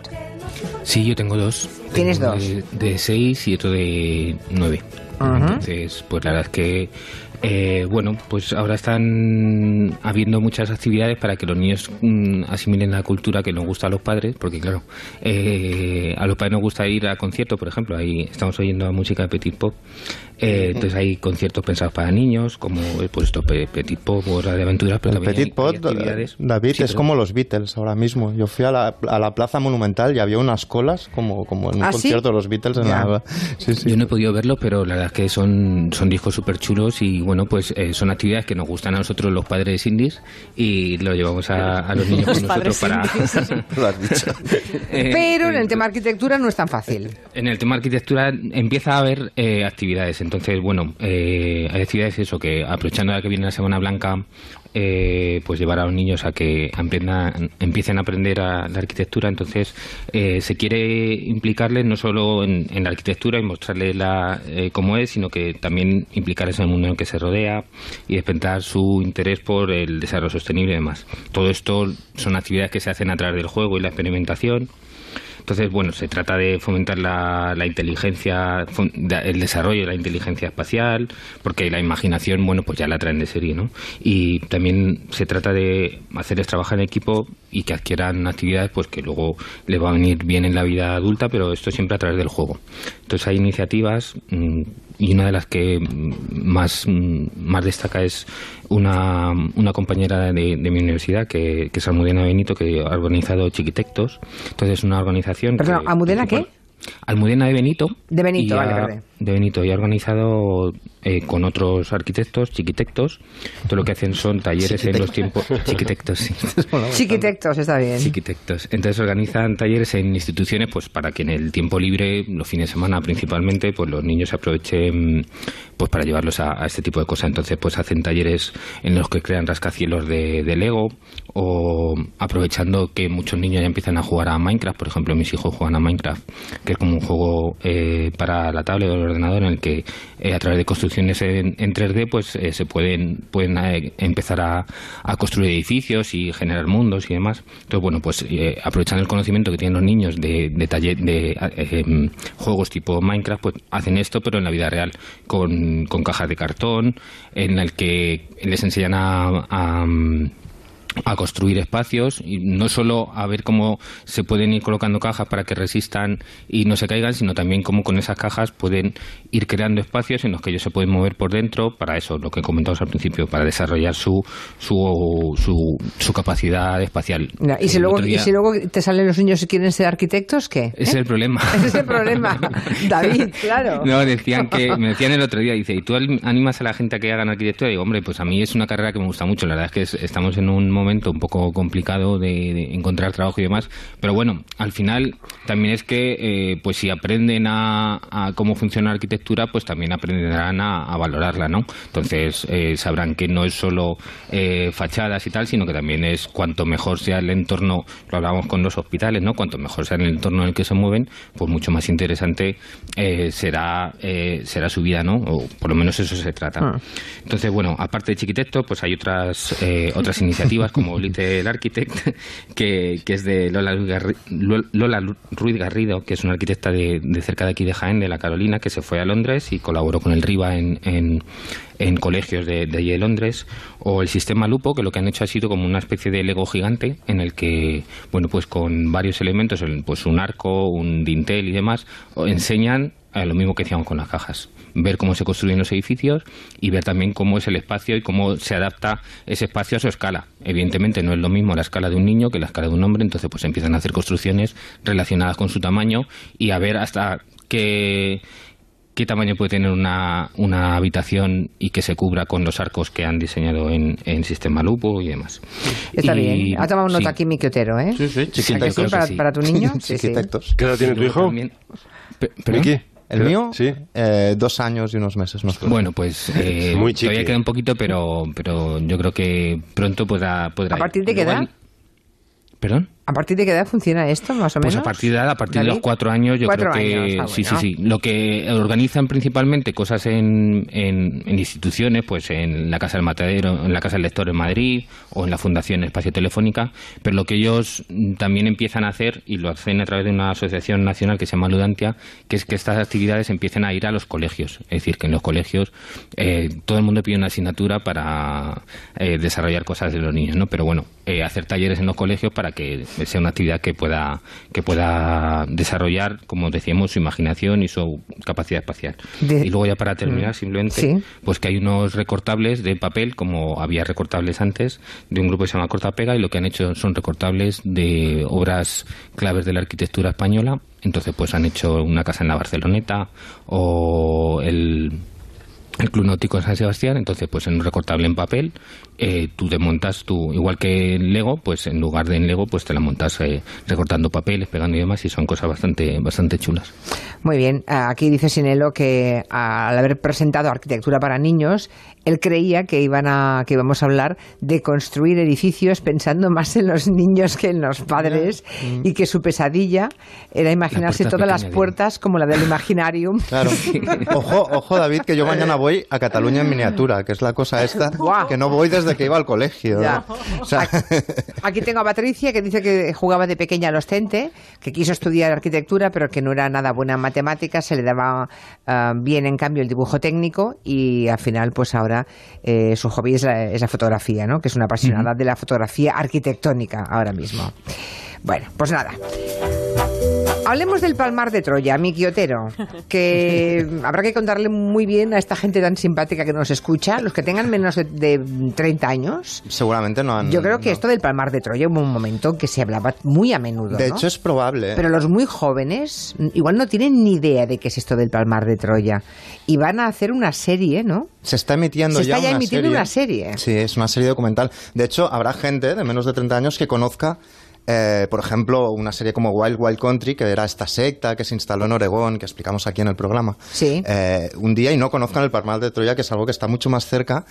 Sí, yo tengo dos. ¿Tienes Tengo dos? De, de seis y otro de nueve. Entonces, pues la verdad es que, eh, bueno, pues ahora están habiendo muchas actividades para que los niños mm, asimilen la cultura que nos gusta a los padres, porque claro, eh, a los padres nos gusta ir a conciertos, por ejemplo, ahí estamos oyendo música de Petit Pop, eh, entonces hay conciertos pensados para niños, como pues esto, Pe- Petit Pop, Hora de Aventuras, pero El Petit hay- Pot. David, Sí, es pero- como los Beatles ahora mismo. Yo fui a la, a la Plaza Monumental y había unas colas como, como en un ¿Ah, sí? concierto de los Beatles en la... Sí, sí. Yo no he podido verlo, pero la verdad es que son, son discos súper chulos y bueno, pues eh, son actividades que nos gustan a nosotros los padres indies y lo llevamos a, a los niños Los con nosotros para... padres indies. Lo has dicho. Eh, Pero en el tema arquitectura no es tan fácil. En el tema arquitectura empieza a haber eh, actividades. Entonces, bueno, eh, hay actividades eso que aprovechando la que viene la Semana Blanca, eh, pues llevar a los niños a que empiecen a aprender a la arquitectura. Entonces, eh, se quiere implicarles no solo en, en la arquitectura y mostrarles la, eh, cómo es, sino que también implicarles en el mundo en el que se rodea y despertar su interés por el desarrollo sostenible y demás. Todo esto son actividades que se hacen a través del juego y la experimentación. Entonces, bueno, se trata de fomentar la, la inteligencia, el desarrollo de la inteligencia espacial, porque la imaginación, bueno, pues ya la traen de serie, ¿no? Y también se trata de hacerles trabajar en equipo y que adquieran actividades pues que luego le va a venir bien en la vida adulta, pero esto siempre a través del juego. Entonces hay iniciativas mm, y una de las que mm, más, mm, más destaca es una, una compañera de, de mi universidad, que, que es Almudena Benito, que ha organizado Chiquitectos. Entonces es una organización... Perdón, que- ¿Almudena qué? Almudena de Benito. De Benito, vale, ha- vale. De Benito, y ha organizado eh, con otros arquitectos, chiquitectos, todo lo que hacen son talleres en los tiempos... Chiquitectos, sí. Chiquitectos, está bien. Chiquitectos. Entonces organizan talleres en instituciones pues para que en el tiempo libre, los fines de semana principalmente, pues los niños se aprovechen pues para llevarlos a, a este tipo de cosas. Entonces pues hacen talleres en los que crean rascacielos de, de Lego o aprovechando que muchos niños ya empiezan a jugar a Minecraft. Por ejemplo, mis hijos juegan a Minecraft, que es como un juego eh, para la tablet o el ordenador en el que eh, a través de construcciones en, en 3D pues eh, se pueden, pueden eh, empezar a, construir edificios y generar mundos y demás. Entonces, bueno, pues eh, aprovechando el conocimiento que tienen los niños de, de, taller, de em, juegos tipo Minecraft, pues hacen esto, pero en la vida real, con, con cajas de cartón, en el que les enseñan a, a construir espacios y no solo a ver cómo se pueden ir colocando cajas para que resistan y no se caigan, sino también cómo con esas cajas pueden ir creando espacios en los que ellos se pueden mover por dentro para eso, lo que comentamos al principio, para desarrollar su su, su, su capacidad espacial. Y si, El luego, y si luego te salen los niños y quieren ser arquitectos, ¿qué? Ese es el problema. Ese es el problema, David, claro. No, decían que, me decían el otro día, dice, ¿y tú animas a la gente a que hagan arquitectura? Y digo, hombre, pues a mí es una carrera que me gusta mucho. La verdad es que es- estamos en un momento un poco complicado de, de encontrar trabajo y demás. Pero bueno, al final también es que, eh, pues si aprenden a, a cómo funciona la arquitectura, pues también aprenderán a, a valorarla, ¿no? Entonces eh, sabrán que no es solo eh, fachadas y tal, sino que también es cuanto mejor sea el entorno, lo hablábamos con los hospitales, ¿no? Cuanto mejor sea el entorno en el que se mueven, pues mucho más interesante eh, será, será su vida, ¿no? O por lo menos eso se trata. Ah. Entonces, bueno, aparte de Chiquitecto, pues hay otras otras iniciativas como Little Architect, que, que es de Lola Lola Ruiz Garrido, que es una arquitecta de, de cerca de aquí de Jaén, de la Carolina, que se fue a Londres y colaboró con el RIBA en, en, en colegios de, de allí de Londres, o el sistema Lupo, que lo que han hecho ha sido como una especie de Lego gigante en el que, bueno, pues con varios elementos, el- pues un arco, un dintel y demás, enseñan a lo mismo que decíamos con las cajas. Ver cómo se construyen los edificios y ver también cómo es el espacio y cómo se adapta ese espacio a su escala. Evidentemente no es lo mismo la escala de un niño que la escala de un hombre, entonces pues empiezan a hacer construcciones relacionadas con su tamaño y a ver hasta qué, qué tamaño puede tener una, una habitación y que se cubra con los arcos que han diseñado en, en sistema Lupo y demás. Está Y- bien. Ha tomado sí. nota aquí mi Quiotero, ¿eh? Sí, sí, chiquitectos. para, Sí. para tu niño? Sí, sí. ¿Qué edad tiene tu hijo? ¿Miki? ¿El mío? Sí. Eh, dos años y unos meses. No Bueno, pues eh, Muy todavía queda un poquito, pero, pero yo creo que pronto podrá, podrá ¿A partir de qué edad? ¿Perdón? ¿A partir de qué edad funciona esto, más o Pues menos? a partir de a partir de los cuatro años, yo Cuatro creo que años, ah, sí, sí, bueno. sí. Lo que organizan principalmente cosas en, en, en instituciones, pues en la Casa del Matadero, en la Casa del Lector en Madrid o en la Fundación Espacio Telefónica, pero lo que ellos también empiezan a hacer, y lo hacen a través de una asociación nacional que se llama Ludantia, que es que estas actividades empiecen a ir a los colegios. Es decir, que en los colegios eh, todo el mundo pide una asignatura para eh, desarrollar cosas de los niños, ¿no? Pero bueno, eh, hacer talleres en los colegios para que sea una actividad que pueda que pueda desarrollar, como decíamos, su imaginación y su capacidad espacial. De- Y luego ya para terminar, Mm. simplemente, Sí. pues que hay unos recortables de papel, como había recortables antes, de un grupo que se llama Cortapega, y lo que han hecho son recortables de obras claves de la arquitectura española. Entonces, pues han hecho una casa en la Barceloneta o el el Club Náutico de San Sebastián, entonces pues en un recortable en papel, eh, tú te montas tú, igual que en Lego, pues en lugar de en Lego, pues te la montas eh, recortando papeles, pegando y demás, y son cosas bastante, bastante chulas. Muy bien. Aquí dice Sinelo que al haber presentado arquitectura para niños, él creía que iban a que íbamos a hablar de construir edificios pensando más en los niños que en los padres y que su pesadilla era imaginarse puerta todas las puertas como la del Imaginarium. Claro. Ojo, ojo, David, que yo mañana voy voy a Cataluña en miniatura, que es la cosa esta que no voy desde que iba al colegio. Ya. O sea, Aquí tengo a Patricia que dice que jugaba de pequeña a los tente, que quiso estudiar arquitectura, pero que no era nada buena en matemáticas, se le daba ah, bien en cambio el dibujo técnico y al final pues ahora eh, su hobby es la, es la fotografía, ¿no? que es una apasionada de la fotografía arquitectónica ahora mismo. Bueno, pues nada. Hablemos del Palmar de Troya, mi Quiotero, que habrá que contarle muy bien a esta gente tan simpática que nos escucha, los que tengan menos de, de 30 años. seguramente no han... Yo creo que no. esto del Palmar de Troya hubo un momento que se hablaba muy a menudo. De ¿no? hecho, es probable. Pero los muy jóvenes mm, igual no tienen ni idea de qué es esto del Palmar de Troya. Y van a hacer una serie, ¿no? Se está emitiendo Se ya está ya una emitiendo serie. una serie. Sí, es una serie documental. De hecho, habrá gente de menos de 30 años que conozca, eh, por ejemplo, una serie como Wild Wild Country, que era esta secta que se instaló en Oregón, que explicamos aquí en el programa. Sí. Eh, un día y no conozcan el Palmar de Troya, que es algo que está mucho más cerca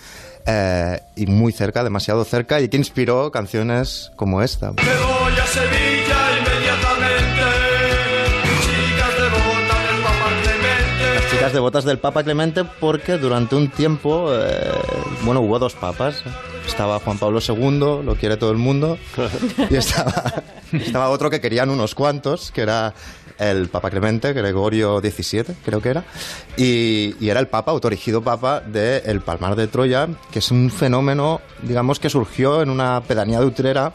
eh, y muy cerca, demasiado cerca, y que inspiró canciones como esta. Me voy a Sevilla Las devotas del Papa Clemente porque durante un tiempo, eh, bueno, hubo dos papas. Estaba Juan Pablo II, lo quiere todo el mundo, y estaba, estaba otro que querían unos cuantos, que era el Papa Clemente, Gregorio XVII, creo que era, y, y era el Papa, autorigido Papa del Palmar de Troya, que es un fenómeno, digamos, que surgió en una pedanía de Utrera,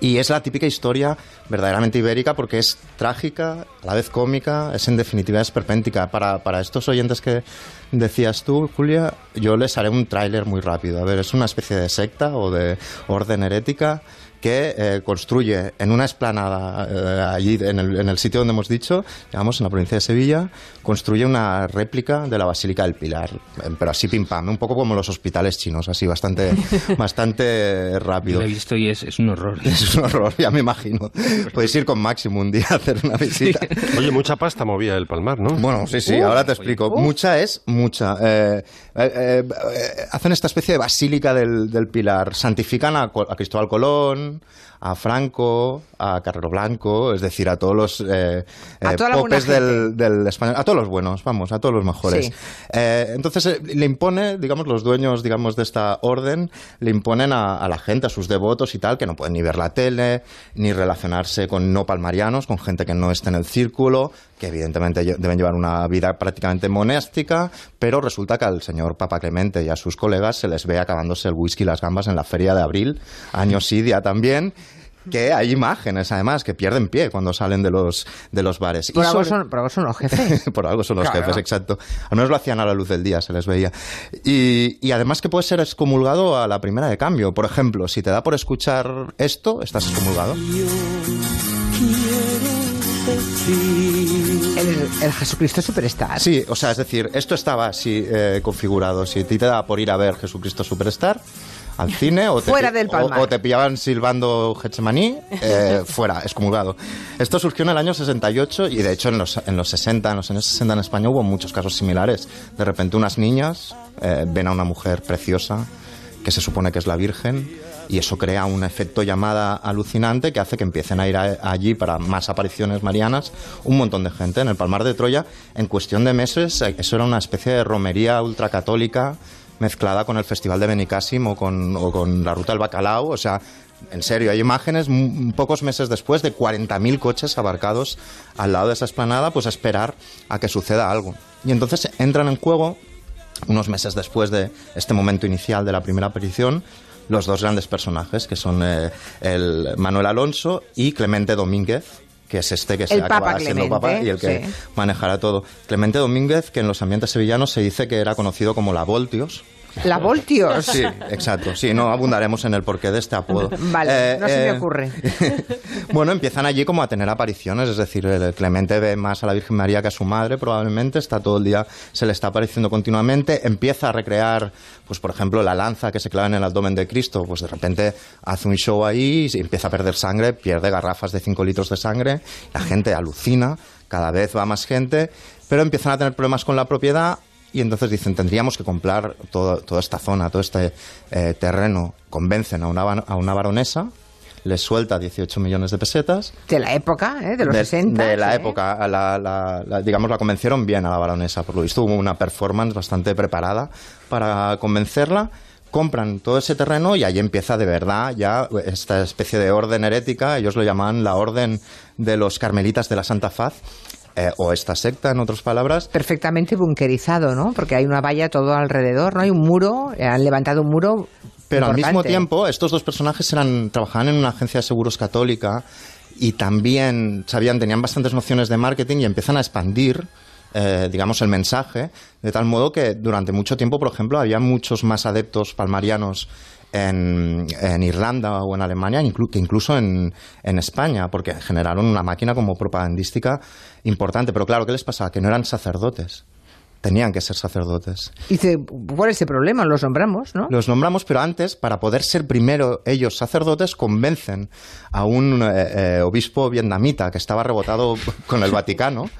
y es la típica historia verdaderamente ibérica porque es trágica, a la vez cómica, es en definitiva esperpéntica. Para, para estos oyentes que decías tú, Julia, yo les haré un tráiler muy rápido. A ver, es una especie de secta o de orden herética que eh, construye en una esplanada eh, allí en el, en el sitio donde hemos dicho, digamos en la provincia de Sevilla, construye una réplica de la Basílica del Pilar, eh, pero así pim pam, un poco como los hospitales chinos, así bastante, bastante rápido. Lo he visto y es, es un horror. Es un horror, ya me imagino. Podéis ir con Máximo un día a hacer una visita. Oye, mucha pasta movía el Palmar, ¿no? Bueno, sí, sí, ahora te explico. Mucha es mucha. Eh, eh, eh, eh, hacen esta especie de basílica del, del Pilar. Santifican a Cristóbal Colón, Jahren a Franco, a Carrero Blanco, es decir, a todos los eh, A eh, popes del, del español, a todos los buenos, vamos, a todos los mejores. Sí. Eh, entonces eh, le impone, digamos, los dueños, digamos, de esta orden, le imponen a, a la gente, a sus devotos y tal, que no pueden ni ver la tele, ni relacionarse con no palmarianos, con gente que no esté en el círculo, que evidentemente deben llevar una vida prácticamente monástica, pero resulta que al señor Papa Clemente y a sus colegas se les ve acabándose el whisky y las gambas en la feria de abril, año sí, día también. Que hay imágenes, además, que pierden pie cuando salen de los, de los bares. Y Por algo, sobre- son, por algo son los jefes. por algo son los Claro. jefes, exacto. Al menos lo hacían a la luz del día, se les veía. Y, y además que puede ser excomulgado a la primera de cambio. Por ejemplo, si te da por escuchar esto, estás excomulgado. El, el Jesucristo Superstar. Sí, o sea, es decir, esto estaba así eh, configurado. Si a ti te da por ir a ver Jesucristo Superstar al cine o te, Fuera del o, o te pillaban silbando Getsemaní, eh, fuera, excomulgado. Esto surgió en el año 68 y de hecho en los, en los 60, en los años 60 en España hubo muchos casos similares. De repente unas niñas eh, ven a una mujer preciosa que se supone que es la Virgen y eso crea un efecto llamada alucinante que hace que empiecen a ir a- allí para más apariciones marianas un montón de gente. En el Palmar de Troya, en cuestión de meses, eh, eso era una especie de romería ultracatólica mezclada con el Festival de Benicàssim o con, la Ruta del Bacalao, o sea... En serio, hay imágenes pocos meses después de 40.000 coches abarcados al lado de esa esplanada, pues a esperar a que suceda algo. Y entonces entran en juego unos meses después de este momento inicial de la primera aparición, los dos grandes personajes, que son eh, el Manuel Alonso y Clemente Domínguez, que es este que se El Papa acaba siendo Clemente, papa y el que sí. manejará todo. Clemente Domínguez, que en los ambientes sevillanos se dice que era conocido como la Voltios. La Voltios. Sí, exacto. Sí, no abundaremos en el porqué de este apodo. Vale, Eh, no se me eh, ocurre. bueno, empiezan allí como a tener apariciones, es decir, el Clemente ve más a la Virgen María que a su madre, probablemente, está todo el día, se le está apareciendo continuamente, empieza a recrear, pues por ejemplo, la lanza que se clava en el abdomen de Cristo, pues de repente hace un show ahí y empieza a perder sangre, pierde garrafas de 5 litros de sangre, la gente alucina, cada vez va más gente, pero empiezan a tener problemas con la propiedad y entonces dicen, tendríamos que comprar todo- toda esta zona, todo este eh, terreno. Convencen a una, a una baronesa, les suelta 18 millones de pesetas. De la época, ¿eh? de los de, 60. de la ¿eh? época, a la, la- la- digamos, la convencieron bien a la baronesa, por lo visto hubo una performance bastante preparada para convencerla. Compran todo ese terreno y ahí empieza de verdad ya esta especie de orden herética, ellos lo llaman la orden de los carmelitas de la Santa Faz, eh, o esta secta, en otras palabras. Perfectamente bunkerizado, ¿no? Porque hay una valla todo alrededor, ¿no? Hay un muro, eh, han levantado un muro. Pero al mismo tiempo, estos dos personajes eran, trabajaban en una agencia de seguros católica y también sabían, tenían bastantes nociones de marketing y empiezan a expandir, eh, digamos, el mensaje, de tal modo que durante mucho tiempo, por ejemplo, había muchos más adeptos palmarianos en, Irlanda o en Alemania que incluso en, en España, porque generaron una máquina como propagandística importante. Pero claro, ¿qué les pasaba? Que no eran sacerdotes. Tenían que ser sacerdotes. Y dice, ¿cuál es el problema? Los nombramos, ¿no? Los nombramos, pero antes, para poder ser primero ellos sacerdotes, convencen a un eh, eh, obispo vietnamita que estaba rebotado con el Vaticano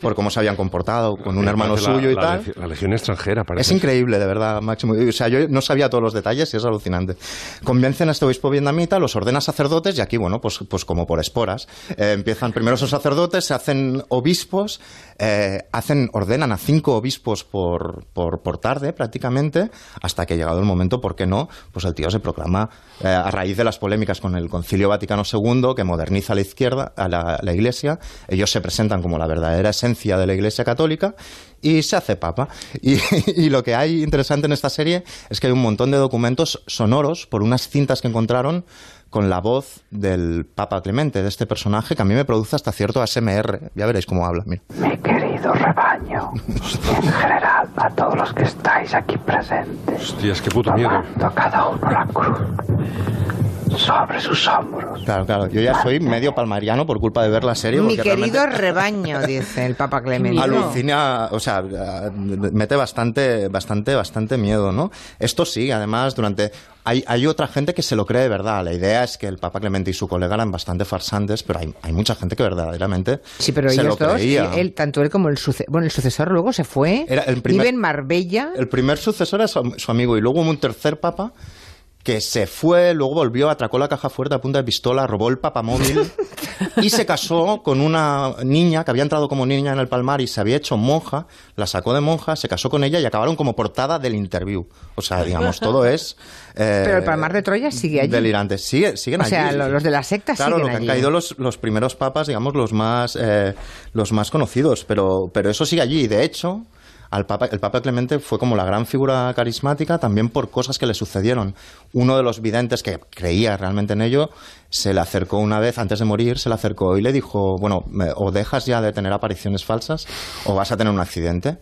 por cómo se habían comportado con un hermano la- suyo y la tal. La legión extranjera, parece. Es increíble, de verdad, Máximo. O sea, yo no sabía todos los detalles y es alucinante. Convencen a este obispo vietnamita, los ordena sacerdotes y aquí, bueno, pues, pues como por esporas. Eh, empiezan primero esos sacerdotes, se hacen obispos, eh, hacen, ordenan a cinco obispos por, por, por tarde prácticamente, hasta que llegado el momento, ¿por qué no? Pues el tío se proclama, eh, a raíz de las polémicas con el Concilio Vaticano II, que moderniza a la izquierda, a la, la Iglesia, ellos se presentan como la verdadera esencia de la Iglesia católica y se hace papa. Y, y lo que hay interesante en esta serie es que hay un montón de documentos sonoros por unas cintas que encontraron con la voz del Papa Clemente, de este personaje, que a mí me produce hasta cierto ASMR. Ya veréis cómo habla. Mira. Mi querido rebaño, y en general a todos los que estáis aquí presentes, Hostias, qué puto miedo. cada uno la cruz sobre sus hombros. Claro, claro. Yo ya soy medio palmariano por culpa de ver la serie. Mi querido realmente rebaño, dice el Papa Clemente. Alucina, o sea, mete bastante, bastante, bastante miedo, ¿no? Esto sí, además, durante... Hay, hay otra gente que se lo cree de verdad. La idea es que el Papa Clemente y su colega eran bastante farsantes, pero hay, hay mucha gente que verdaderamente Sí, pero se ellos lo dos, creía. él, tanto él como el sucesor, bueno, el sucesor luego se fue, Era el primer- vive en Marbella, El primer sucesor es su, su amigo y luego hubo un tercer papa que se fue, luego volvió, atracó la caja fuerte a punta de pistola, robó el papamóvil y se casó con una niña que había entrado como niña en el Palmar y se había hecho monja, la sacó de monja, se casó con ella y acabaron como portada del interview. O sea, digamos, todo es... eh, pero el Palmar de Troya sigue allí. Delirante. Sigue, siguen O sea, allí. lo- los de la secta Claro, siguen lo que allí. han caído los, los primeros papas, digamos, los más, eh, los más conocidos, pero, pero eso sigue allí. Y de hecho, el Papa Clemente fue como la gran figura carismática también por cosas que le sucedieron. Uno de los videntes que creía realmente en ello se le acercó una vez, antes de morir, se le acercó y le dijo, bueno, o dejas ya de tener apariciones falsas o vas a tener un accidente.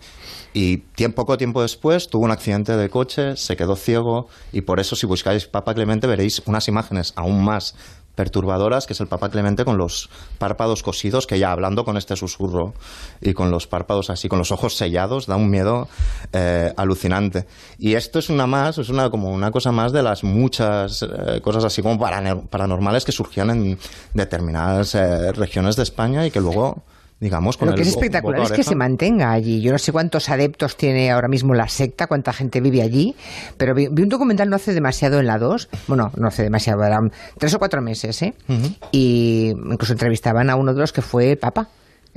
Y tiempo, poco tiempo después tuvo un accidente de coche, se quedó ciego y por eso si buscáis Papa Clemente veréis unas imágenes aún más perturbadoras, que es el Papa Clemente con los párpados cosidos, que ya hablando con este susurro y con los párpados así, con los ojos sellados, da un miedo eh, alucinante. Y esto es una más, es una como una cosa más de las muchas eh, cosas así como paranor- paranormales que surgían en determinadas eh, regiones de España y que luego digamos con Lo que el es espectacular es que se mantenga allí. Yo no sé cuántos adeptos tiene ahora mismo la secta, cuánta gente vive allí, pero vi, vi un documental no hace demasiado en la 2, bueno, no hace demasiado, eran tres o cuatro meses, ¿eh? Y incluso entrevistaban a uno de los que fue el Papa,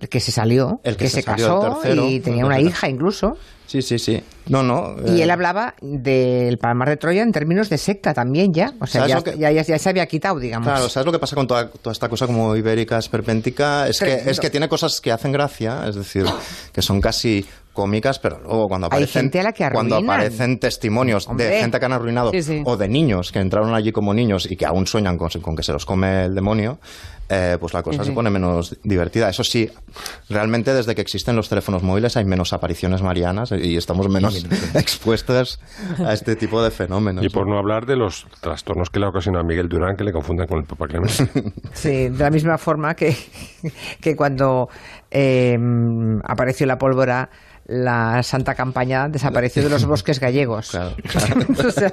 el que se salió, El que se casó tercero, y tenía una hija incluso. Sí, sí, sí. No, no. Y eh, él hablaba del Palmar de Troya en términos de secta también ya. O sea, ¿Sabes ya, que- ya, ya- ya se había quitado, digamos. Claro, ¿sabes lo que pasa con toda, toda esta cosa como ibérica, esperpéntica? Es que, es que tiene cosas que hacen gracia, es decir, que son casi cómicas, pero luego cuando aparecen, gente a la que cuando aparecen testimonios Hombre. de gente que han arruinado Sí, sí. o de niños que entraron allí como niños y que aún sueñan con, con que se los come el demonio, eh, pues la cosa se pone menos divertida. Eso sí, realmente desde que existen los teléfonos móviles hay menos apariciones marianas y estamos menos expuestos a este tipo de fenómenos. Y por no hablar de los trastornos que le ocasiona a Miguel Durán, que le confunden con el Papa Clemente. Sí, de la misma forma que, que cuando eh, apareció la pólvora, la santa campaña desapareció de los bosques gallegos. O sea,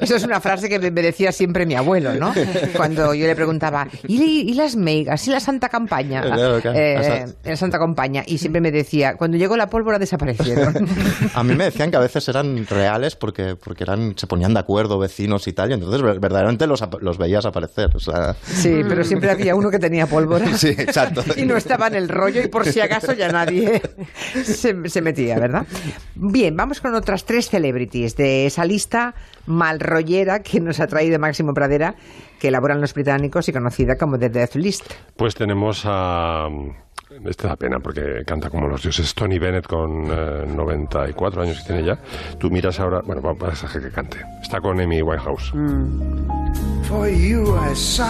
eso es una frase que me decía siempre mi abuelo, ¿no? Cuando yo le preguntaba, ¿y, y las meigas? ¿Y la santa campaña? Claro, claro. Eh, la santa campaña. Y siempre me decía, cuando llegó la pólvora desaparecieron. A mí me decían que a veces eran reales porque, porque eran, se ponían de acuerdo vecinos y tal, y entonces ver- verdaderamente los, los veías aparecer. O sea, Sí, pero siempre había uno que tenía pólvora. Sí, exacto. Y no estaba en el rollo y por si acaso ya nadie se, se metía, ¿verdad? Bien, vamos con otras tres celebrities de esa lista malrollera que nos ha traído Máximo Pradera, que elaboran los británicos y conocida como The Death List. Pues tenemos a... Este da pena porque canta como los dioses. Tony Bennett con eh, 94 años que tiene ya. Tú miras ahora... Bueno, vamos a dejar que cante. Está con Amy Winehouse. For you I sigh,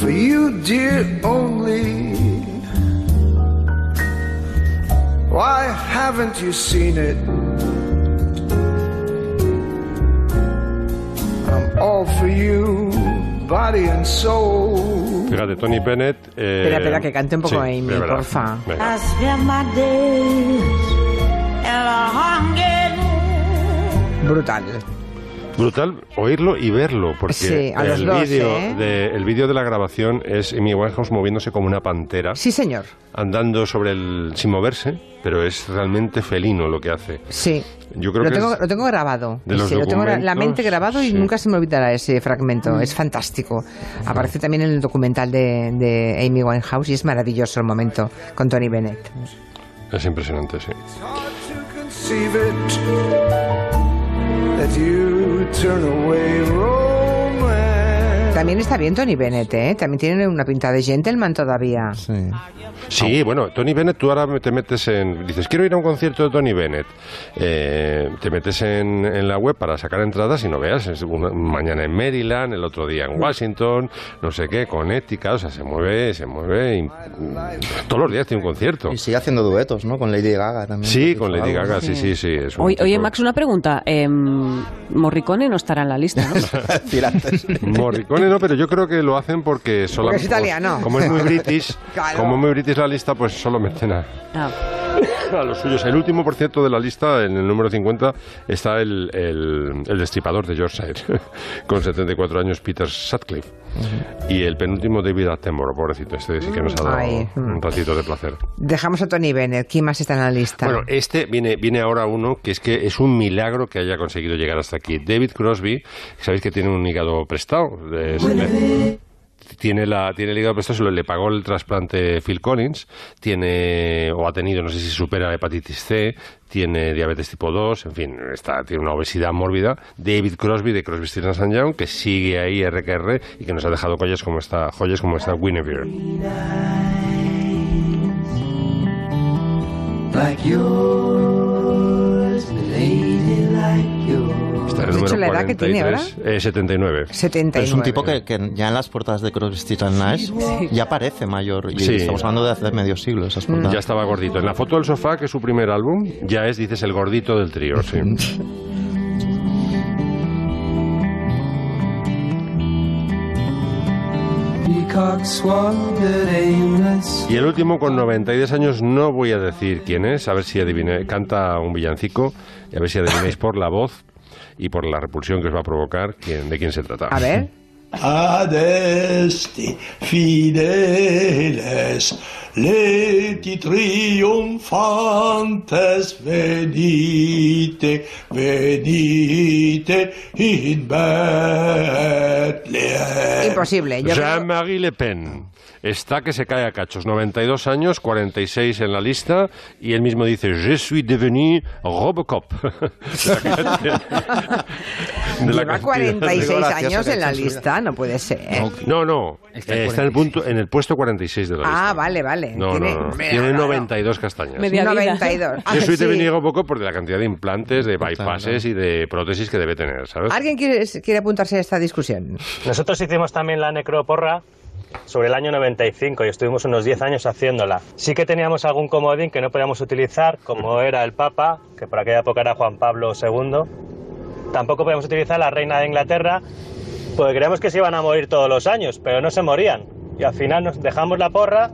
for you, dear, only. Why haven't you seen it? I'm all for you, body and soul. Fíjate, Tony Bennett... eh, Espera, espera, que cante un poco sí, Amy, verdad. porfa. Venga. I spend my days in a hunger. Brutal. Brutal oírlo y verlo, porque Sí, el vídeo ¿eh? de, el vídeo de la grabación es Amy Winehouse moviéndose como una pantera, Sí, señor. andando sobre el... sin moverse, pero es realmente felino lo que hace. Sí. Yo creo lo, que tengo, lo tengo grabado. de los Sí, lo tengo en la mente grabado y sí. nunca se me olvidará ese fragmento. Es fantástico. Aparece también en el documental de, de Amy Winehouse y es maravilloso el momento con Tony Bennett. es impresionante, sí. Conceive it that you turn away romance. También está bien Tony Bennett, ¿eh? También tiene una pinta de gentleman todavía. Sí, bueno, Tony Bennett, tú ahora te metes en... Dices, quiero ir a un concierto de Tony Bennett. Eh, te metes en, en la web para sacar entradas y no veas. Es una- mañana en Maryland, el otro día en Washington, no sé qué, Connecticut. O sea, se mueve, se mueve. y- todos los días tiene un concierto. y sigue haciendo duetos, ¿no? Con Lady Gaga también. Sí, con Lady Algo. Gaga, sí, sí, sí. Es un Oye, Max, una pregunta. Em, Morricone no estará en la lista, ¿no? Morricone no, pero yo creo que lo hacen porque solo Porque es italiano. Como es muy british, Claro. como es muy british la lista, pues solo meten a, Ah. a los suyos. El último, por cierto, de la lista, en el número 50, está el, el, el destripador de Yorkshire, con 74 años, Peter Sutcliffe. Y el penúltimo, David Attenborough, pobrecito. Este sí que nos ha dado Ay. un ratito de placer. Dejamos a Tony Bennett. ¿Quién más está en la lista? Bueno, este viene, viene ahora uno que es que es un milagro que haya conseguido llegar hasta aquí. David Crosby, sabéis que tiene un hígado prestado. Es- eh, tiene, la, tiene el hígado prestado, se lo, le pagó el trasplante Phil Collins, tiene, o ha tenido, no sé si supera hepatitis C, tiene diabetes tipo 2, en fin, está, tiene una obesidad mórbida. David Crosby, de Crosby, Stills and Young, que sigue ahí RQR y que nos ha dejado joyas como esta, joyas como esta Guinevere. ¿Has dicho la edad que tiene 43, eh, 79. 79. Pero es un tipo que, que ya en las portadas de Crosby, Stills and Nash ya parece mayor. Y Sí. estamos hablando de hace medio siglo esas portadas. Ya estaba gordito. En la foto del sofá, que es su primer álbum, ya es, dices, el gordito del trío, sí. Y el último, con 92 años, no voy a decir quién es, a ver si adivináis. Canta un villancico, y a ver si adivináis por la voz y por la repulsión que os va a provocar quién, de quién se trata. A ver. Adeste fideles, leti triumphantes, venite, venite in Bethlehem. Imposible. Yo Jean-Marie Le Pen. Está que se cae a cachos. 92 años, 46 en la lista. Y él mismo dice: Je suis devenu Robocop. De la Lleva cantidad de- 46 años en la lista, no puede ser. No, no. Está eh, en Está, en, el punto, en el puesto 46 de la lista. Ah, vale, vale. No, tiene, no, no. Tiene claro. 92 castañas. Media vida. 92. Ah, Yo soy sí. devenido poco por la cantidad de implantes, de bypasses y de prótesis que debe tener, ¿sabes? ¿Alguien quiere, quiere apuntarse a esta discusión? Nosotros hicimos también la necroporra sobre el año 95 y estuvimos unos 10 años haciéndola. Sí que teníamos algún comodín que no podíamos utilizar, como era el Papa, que por aquella época era Juan Pablo II. Tampoco podíamos utilizar la Reina de Inglaterra, porque creíamos que se iban a morir todos los años, pero no se morían. Y al final nos dejamos la porra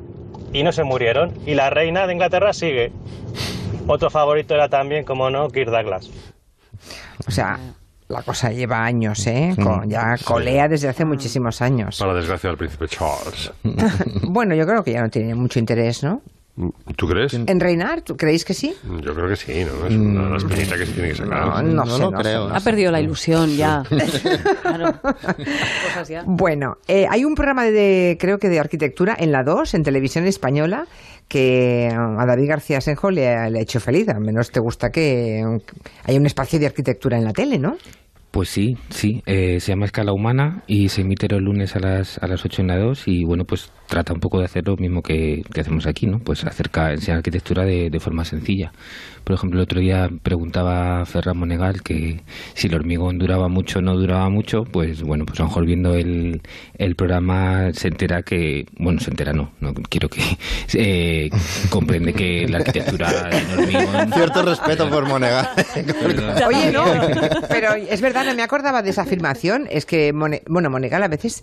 y no se murieron. Y la reina de Inglaterra sigue. Otro favorito era también, como no, Kirk Douglas. O sea, la cosa lleva años, ¿eh? Con- ya colea desde hace muchísimos años. Para desgracia del príncipe Charles. bueno, yo creo que ya no tiene mucho interés, ¿no? ¿Tú crees? ¿En reinar? ¿Tú creéis que sí? Yo creo que sí, ¿no? Es una espinita que se tiene que sacar. No, no sé, no sé, no Ha sé. perdido la ilusión ya. Claro. Cosas ya. Bueno, eh, hay un programa de, creo que de arquitectura en la 2, en televisión española, que a David García Senjo le ha, le ha hecho feliz. Al menos te gusta que haya un espacio de arquitectura en la tele, ¿no? Pues sí, sí. eh, se llama Escala Humana y se emite los lunes a las, a las 8 en la 2 y bueno, pues trata un poco de hacer lo mismo que, que hacemos aquí, ¿no? Pues acerca, enseñar arquitectura de, de forma sencilla. Por ejemplo, el otro día preguntaba Ferran Monegal que si el hormigón duraba mucho o no duraba mucho, pues bueno, pues a lo mejor viendo el, el programa se entera que, bueno, se entera no, no quiero que eh, comprende que la arquitectura hormigón... Cierto respeto por Monegal. Oye, no, pero es verdad, no me acordaba de esa afirmación. Es que, Mone- bueno, Monegal a veces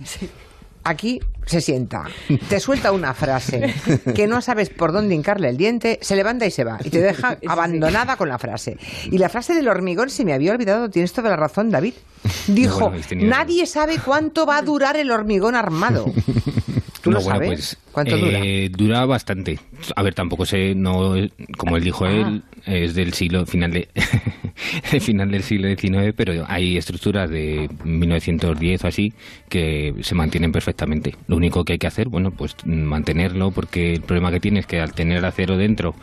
aquí se sienta, te suelta una frase que no sabes por dónde hincarle el diente, se levanta y se va y te deja abandonada con la frase. Y la frase del hormigón se me había olvidado, tienes toda la razón, David. Dijo, Bueno, nadie sabe cuánto va a durar el hormigón armado. ¿Tú No, lo bueno, sabes? pues, ¿Cuánto eh, dura? bastante. A ver, tampoco sé, no, como él dijo Ah. él, es del siglo final de final del siglo XIX, pero hay estructuras de 1910 o así que se mantienen perfectamente. Lo único que hay que hacer, bueno, pues mantenerlo, porque el problema que tiene es que al tener acero dentro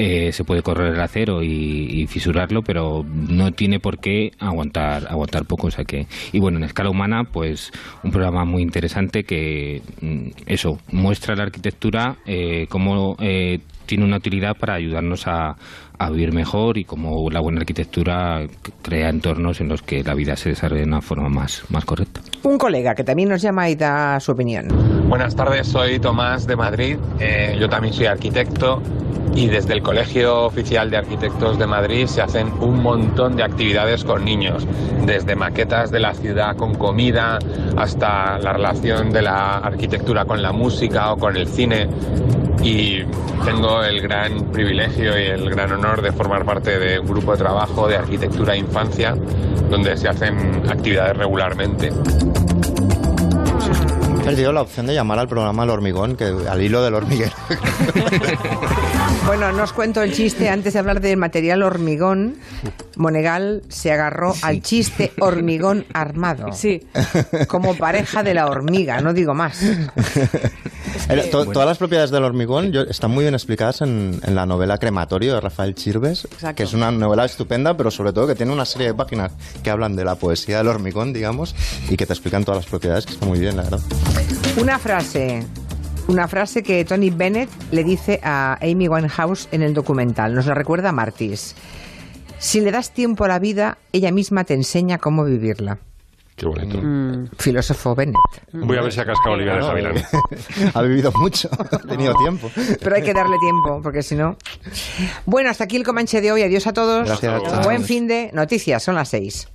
eh, se puede correr el acero y, y fisurarlo, pero no tiene por qué aguantar aguantar poco. O sea que y bueno, en escala humana, pues un programa muy interesante que mm, eso muestra la arquitectura eh, cómo eh, tiene una utilidad para ayudarnos a, a vivir mejor y cómo la buena arquitectura crea entornos en los que la vida se desarrolla de una forma más, más correcta. Un colega que también nos llama y da su opinión. Buenas tardes, soy Tomás de Madrid. Eh, yo también soy arquitecto y desde el Colegio Oficial de Arquitectos de Madrid se hacen un montón de actividades con niños, desde maquetas de la ciudad con comida hasta la relación de la arquitectura con la música o con el cine. Y tengo el gran privilegio y el gran honor de formar parte de un grupo de trabajo de arquitectura e infancia donde se hacen actividades regularmente. Perdido la opción de llamar al programa al hormigón, que al hilo del hormiguero. Bueno, no os cuento el chiste. Antes de hablar del material hormigón, Monegal se agarró al chiste hormigón armado. Sí. Como pareja de la hormiga, no digo más. El- to- Todas las propiedades del hormigón yo- están muy bien explicadas en, en la novela Crematorio de Rafael Chirves, que es una novela estupenda, pero sobre todo que tiene una serie de páginas que hablan de la poesía del hormigón, digamos, y que te explican todas las propiedades, que está muy bien, la verdad. Una frase. Una frase que Tony Bennett le dice a Amy Winehouse en el documental. Nos la recuerda Martis. Si le das tiempo a la vida, ella misma te enseña cómo vivirla. Qué bonito. Filósofo Bennett. Voy a ver si ha cascado Olivia de Javilán. ha vivido mucho, ha tenido tiempo. Pero hay que darle tiempo, porque si no. Bueno, hasta aquí el Comanche de hoy. Adiós a todos. Gracias. Buen fin de noticias. Son las seis.